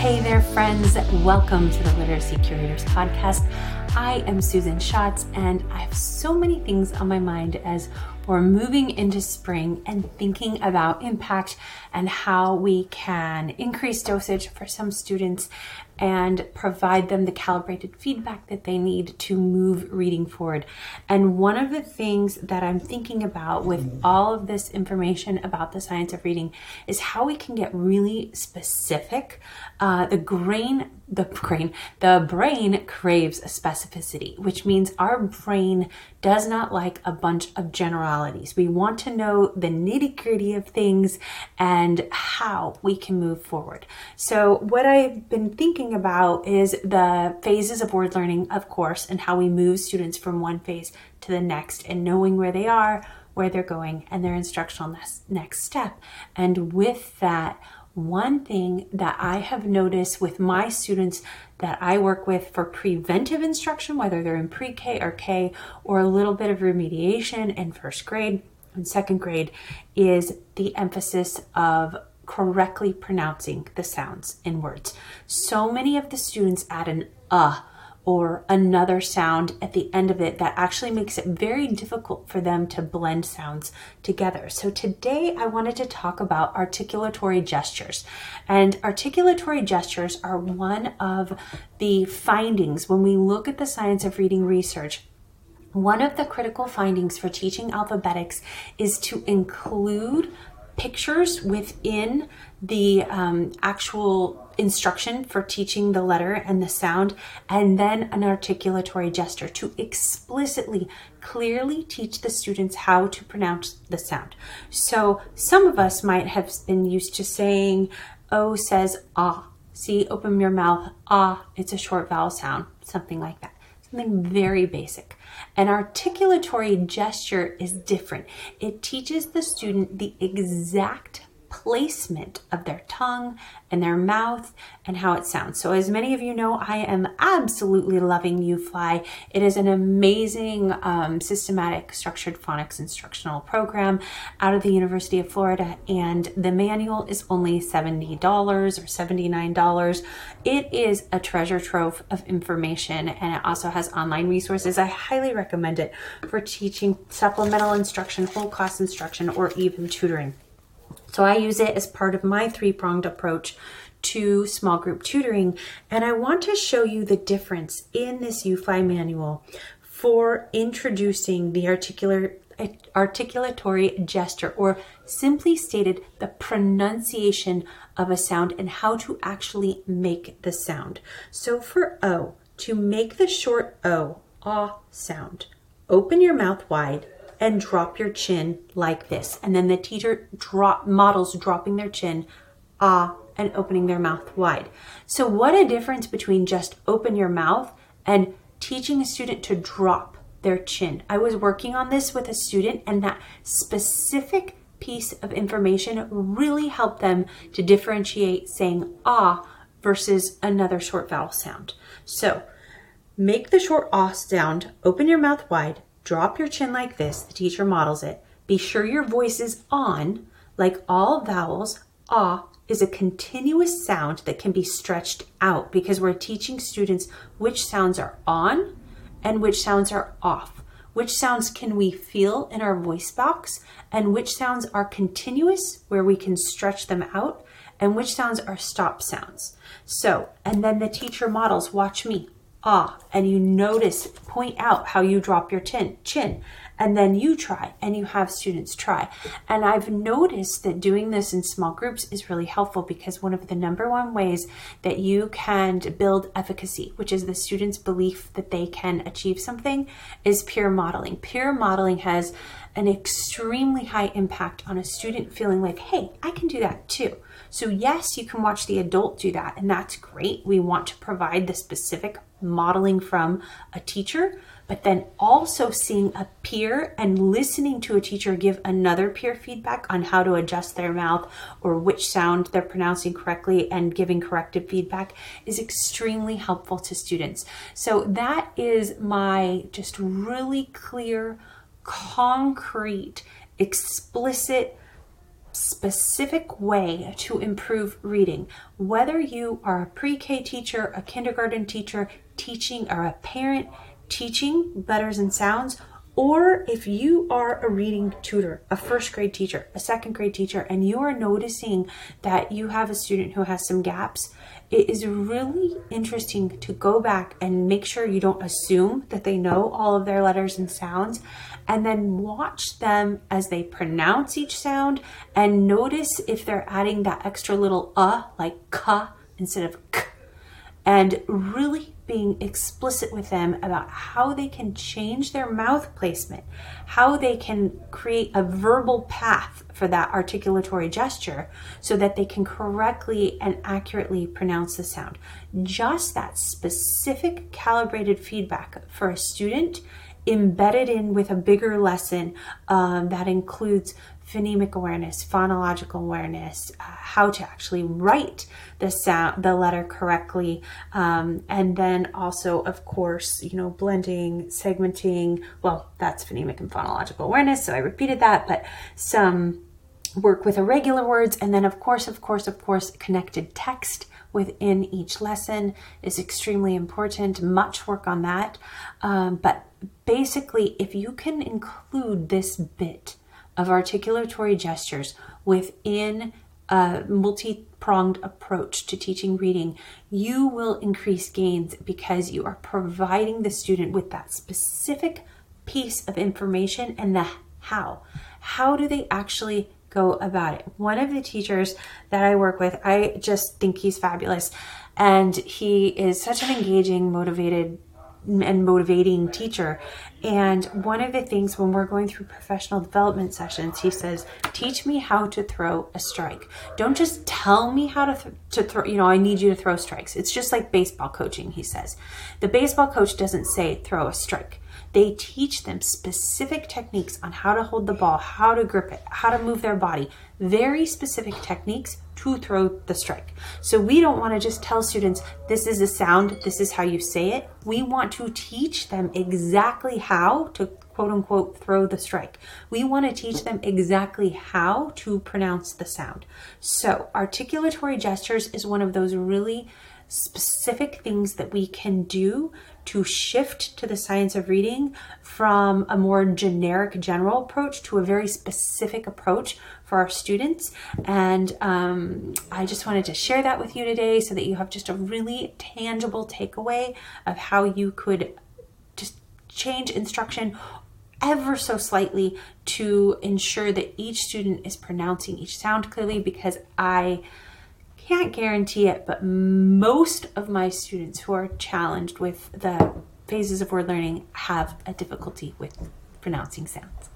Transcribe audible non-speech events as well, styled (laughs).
Hey there, friends. Welcome to the Literacy Curators Podcast. I am Susan Schatz, and I have so many things on my mind as we're moving into spring and thinking about impact and how we can increase dosage for some students and provide them the calibrated feedback that they need to move reading forward. And one of the things that I'm thinking about with all of this information about the science of reading is how we can get really specific. Uh, the grain, the (laughs) brain, the brain craves specificity, which means our brain does not like a bunch of generalities. We want to know the nitty gritty of things and how we can move forward. So, what I've been thinking about is the phases of word learning, of course, and how we move students from one phase to the next and knowing where they are, where they're going, and their instructional next step. And with that, one thing that I have noticed with my students that I work with for preventive instruction, whether they're in pre K or K, or a little bit of remediation in first grade and second grade, is the emphasis of correctly pronouncing the sounds in words. So many of the students add an uh or another sound at the end of it that actually makes it very difficult for them to blend sounds together. So today I wanted to talk about articulatory gestures. And articulatory gestures are one of the findings when we look at the science of reading research one of the critical findings for teaching alphabetics is to include pictures within the um, actual instruction for teaching the letter and the sound, and then an articulatory gesture to explicitly, clearly teach the students how to pronounce the sound. So some of us might have been used to saying, O says ah. See, open your mouth, ah, it's a short vowel sound, something like that something very basic. An articulatory gesture is different. It teaches the student the exact placement of their tongue and their mouth and how it sounds. So, as many of you know, I am absolutely loving UFLI. It is an amazing, um, systematic, structured phonics instructional program out of the University of Florida, and the manual is only $70 or $79. It is a treasure trove of information, and it also has online resources. I highly recommend it for teaching supplemental instruction, whole class instruction, or even tutoring. So I use it as part of my three pronged approach to small group tutoring. And I want to show you the difference in this UFLI manual for introducing the articular articulatory gesture, or simply stated, the pronunciation of a sound and how to actually make the sound. So for O, to make the short O, ah sound, open your mouth wide and drop your chin like this. And then the teacher drop models dropping their chin, ah, and opening their mouth wide. So what a difference between just open your mouth and teaching a student to drop their chin. I was working on this with a student and that specific piece of information really helped them to differentiate saying ah versus another short vowel sound. So make the short ah sound, open your mouth wide, Drop your chin like this. The teacher models it. Be sure your voice is on. Like all vowels, ah is a continuous sound that can be stretched out because we're teaching students which sounds are on and which sounds are off. Which sounds can we feel in our voice box and which sounds are continuous where we can stretch them out and which sounds are stop sounds. So, and then the teacher models, watch me ah, and you notice, point out how you drop your chin, chin, and then you try and you have students try. And I've noticed that doing this in small groups is really helpful because one of the number one ways that you can build efficacy, which is the student's belief that they can achieve something, is peer modeling. Peer modeling has an extremely high impact on a student feeling like, hey, I can do that too. So, yes, you can watch the adult do that, and that's great. We want to provide the specific modeling from a teacher, but then also seeing a peer and listening to a teacher give another peer feedback on how to adjust their mouth or which sound they're pronouncing correctly and giving corrective feedback is extremely helpful to students. So, that is my just really clear, concrete, explicit specific way to improve reading. Whether you are a pre K teacher, a kindergarten teacher, teaching, or a parent teaching letters and sounds, or if you are a reading tutor, a first grade teacher, a second grade teacher, and you are noticing that you have a student who has some gaps, it is really interesting to go back and make sure you don't assume that they know all of their letters and sounds, and then watch them as they pronounce each sound and notice if they're adding that extra little uh, like ka instead of k and really being explicit with them about how they can change their mouth placement, how they can create a verbal path for that articulatory gesture so that they can correctly and accurately pronounce the sound. Just that specific calibrated feedback for a student embedded in with a bigger lesson um, that includes phonemic awareness, phonological awareness, uh, how to actually write the sound, the letter correctly, um, and then also, of course, you know, blending, segmenting. Well, that's phonemic and phonological awareness, so I repeated that, but some work with irregular words, and then, of course, of course, of course, connected text within each lesson is extremely important. Much work on that, um, but basically, if you can include this bit of articulatory gestures within a multi pronged approach to teaching reading, you will increase gains because you are providing the student with that specific piece of information and the how. How do they actually go about it? One of the teachers that I work with, I just think he's fabulous. And he is such an engaging, motivated and motivating teacher. And one of the things when we're going through professional development sessions, he says, "Teach me how to throw a strike. Don't just tell me how to th- to throw. You know, I need you to throw strikes. It's just like baseball coaching." He says, "The baseball coach doesn't say throw a strike." They teach them specific techniques on how to hold the ball, how to grip it, how to move their body, very specific techniques to throw the strike. So we don't want to just tell students, this is a sound, this is how you say it. We want to teach them exactly how to quote unquote throw the strike. We want to teach them exactly how to pronounce the sound. So articulatory gestures is one of those really specific things that we can do to shift to the science of reading from a more generic general approach to a very specific approach for our students. And um, I just wanted to share that with you today so that you have just a really tangible takeaway of how you could just change instruction ever so slightly to ensure that each student is pronouncing each sound clearly because I can't guarantee it, but most of my students who are challenged with the phases of word learning have a difficulty with pronouncing sounds.